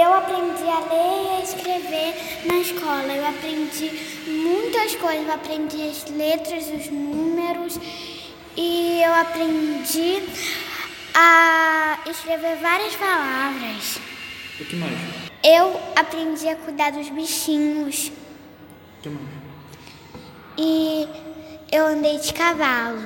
Eu aprendi a ler e a escrever na escola. Eu aprendi muitas coisas. Eu aprendi as letras, os números e eu aprendi a escrever várias palavras. O que mais? Eu aprendi a cuidar dos bichinhos O que mais? e eu andei de cavalo.